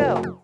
go.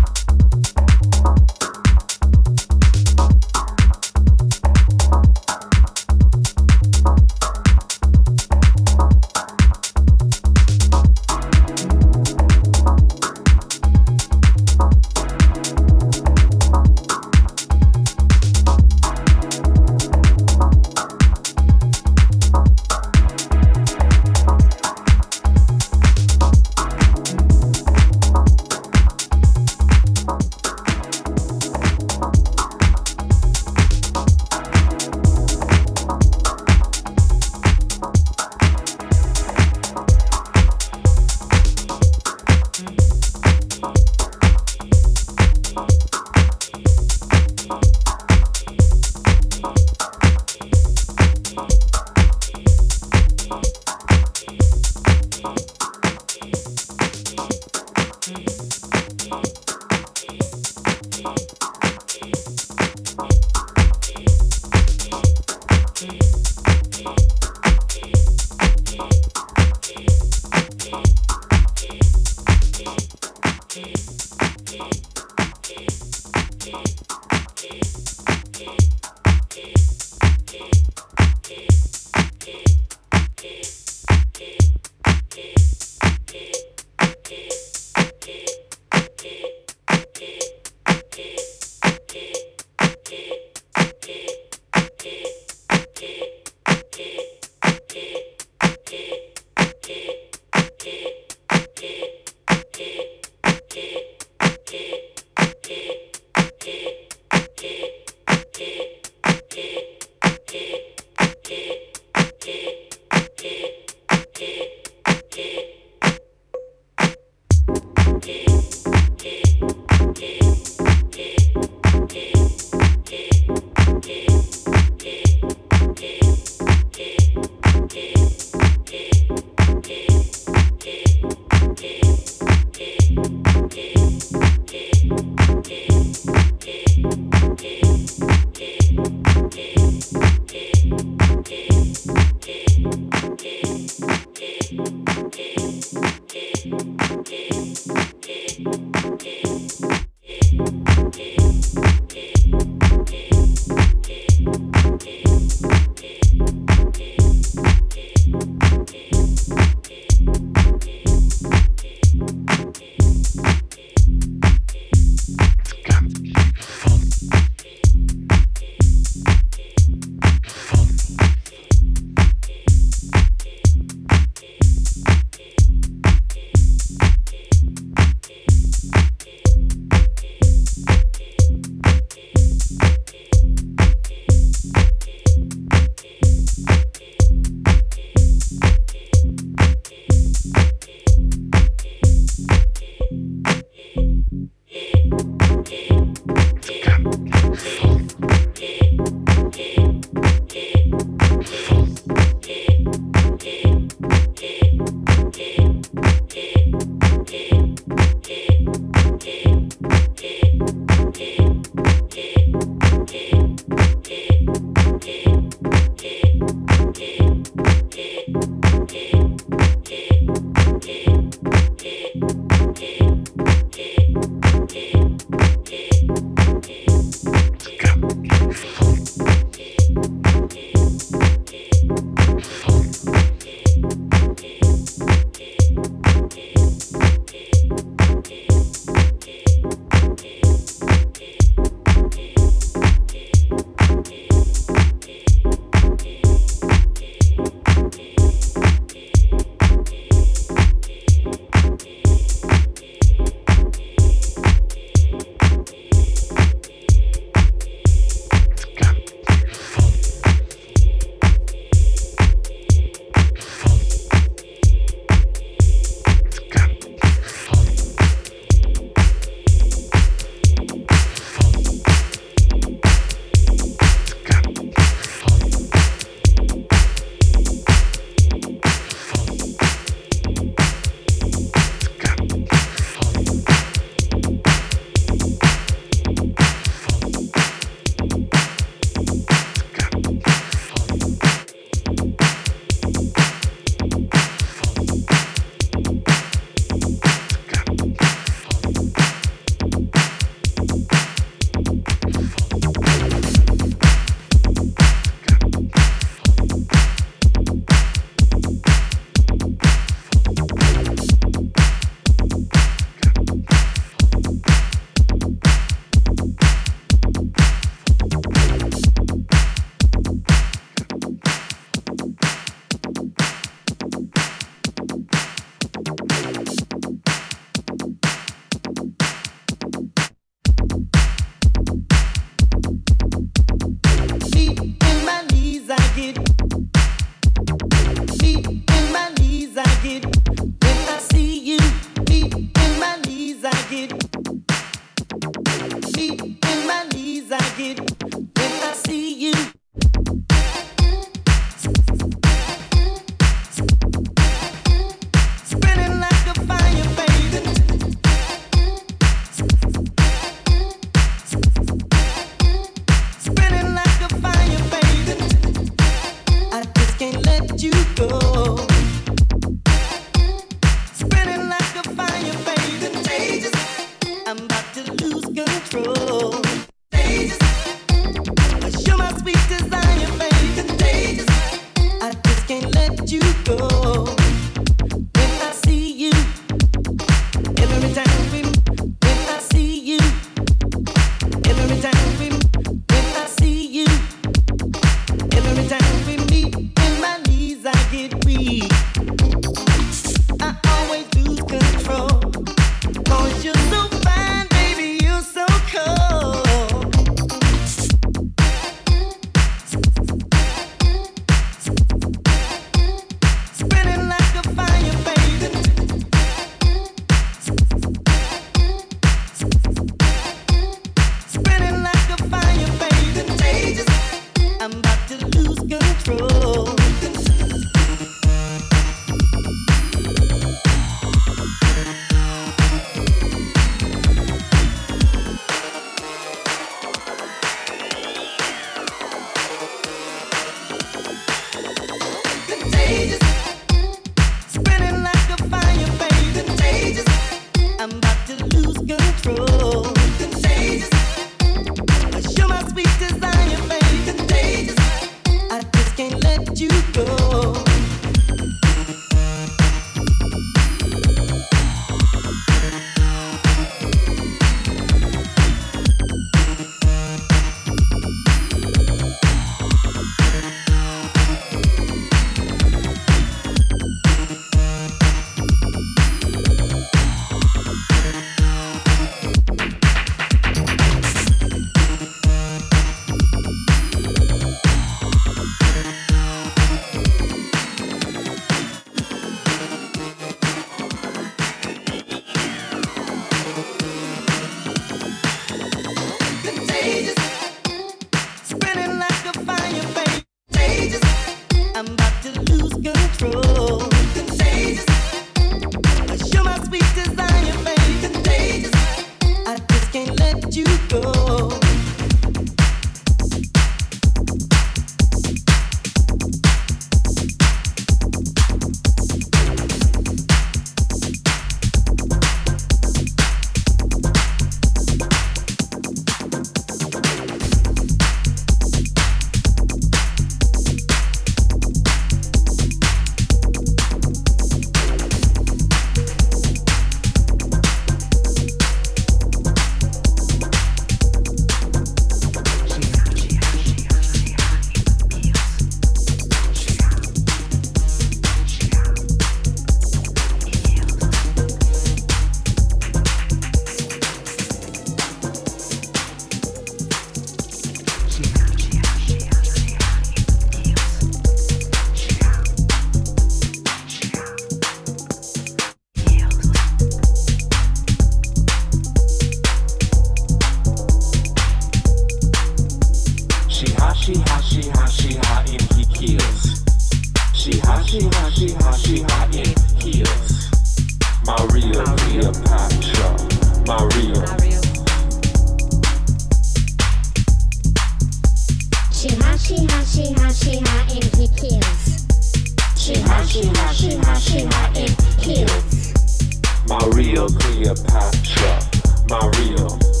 Maria Cleopatra, Maria.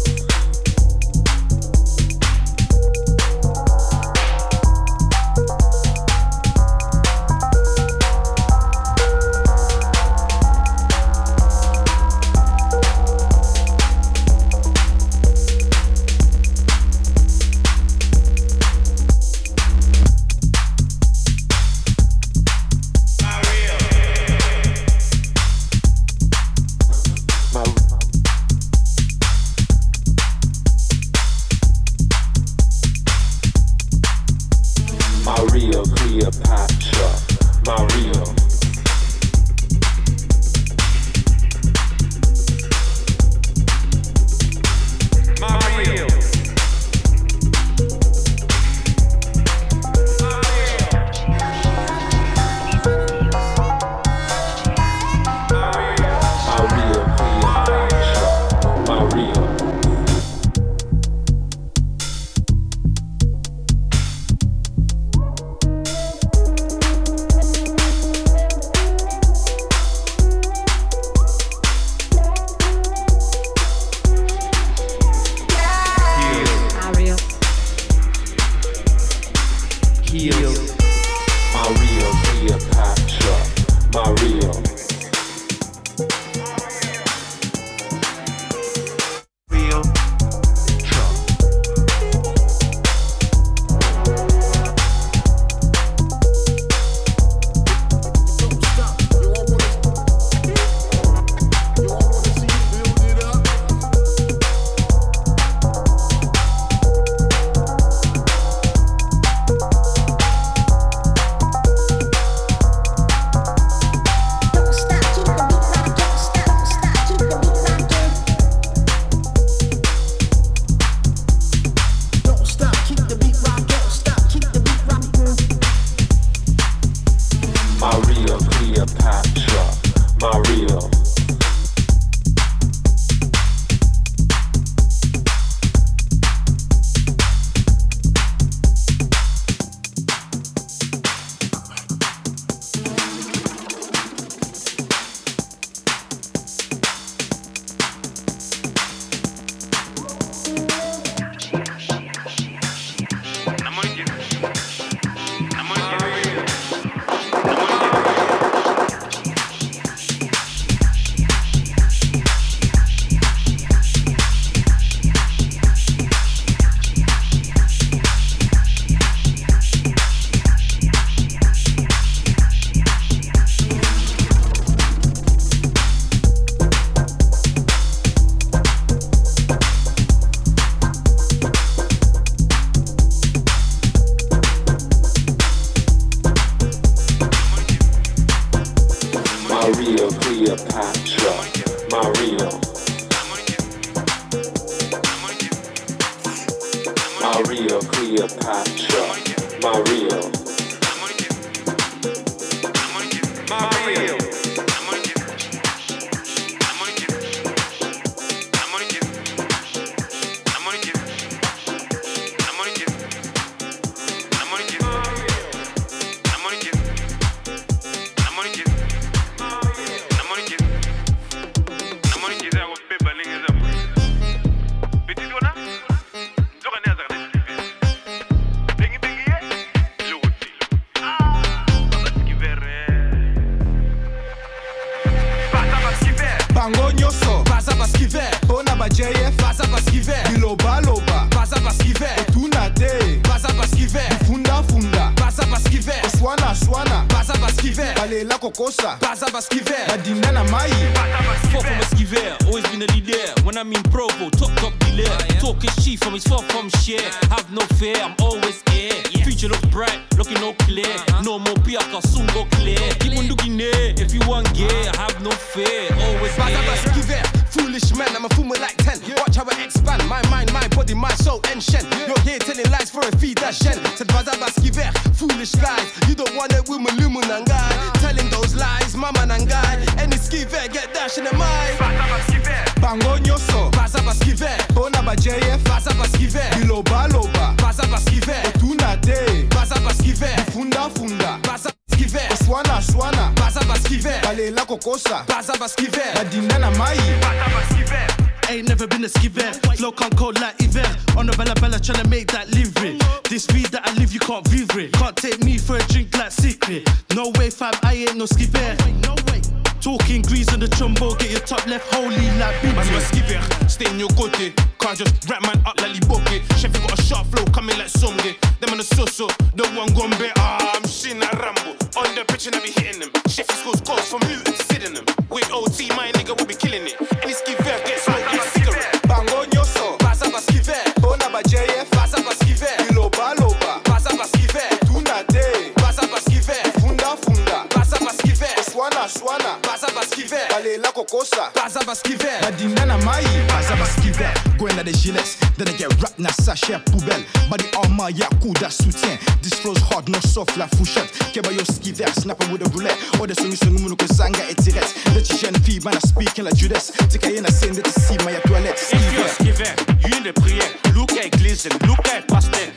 nzela kokosa baza baskiver badinga na mai baza baskiver gwenda de giles denege rap na sachet poubelle. Badi arma ya coup soutien. This flows hard no soft la fouchette keba yo skiver snapper with a roulette. Ode songi songi munu kozanga etiret de ti jeune fille bana speaking la judas. Tikaye na sende ti sima ya toilette. Skiver skiver you in the prayer look at glisten look pastel.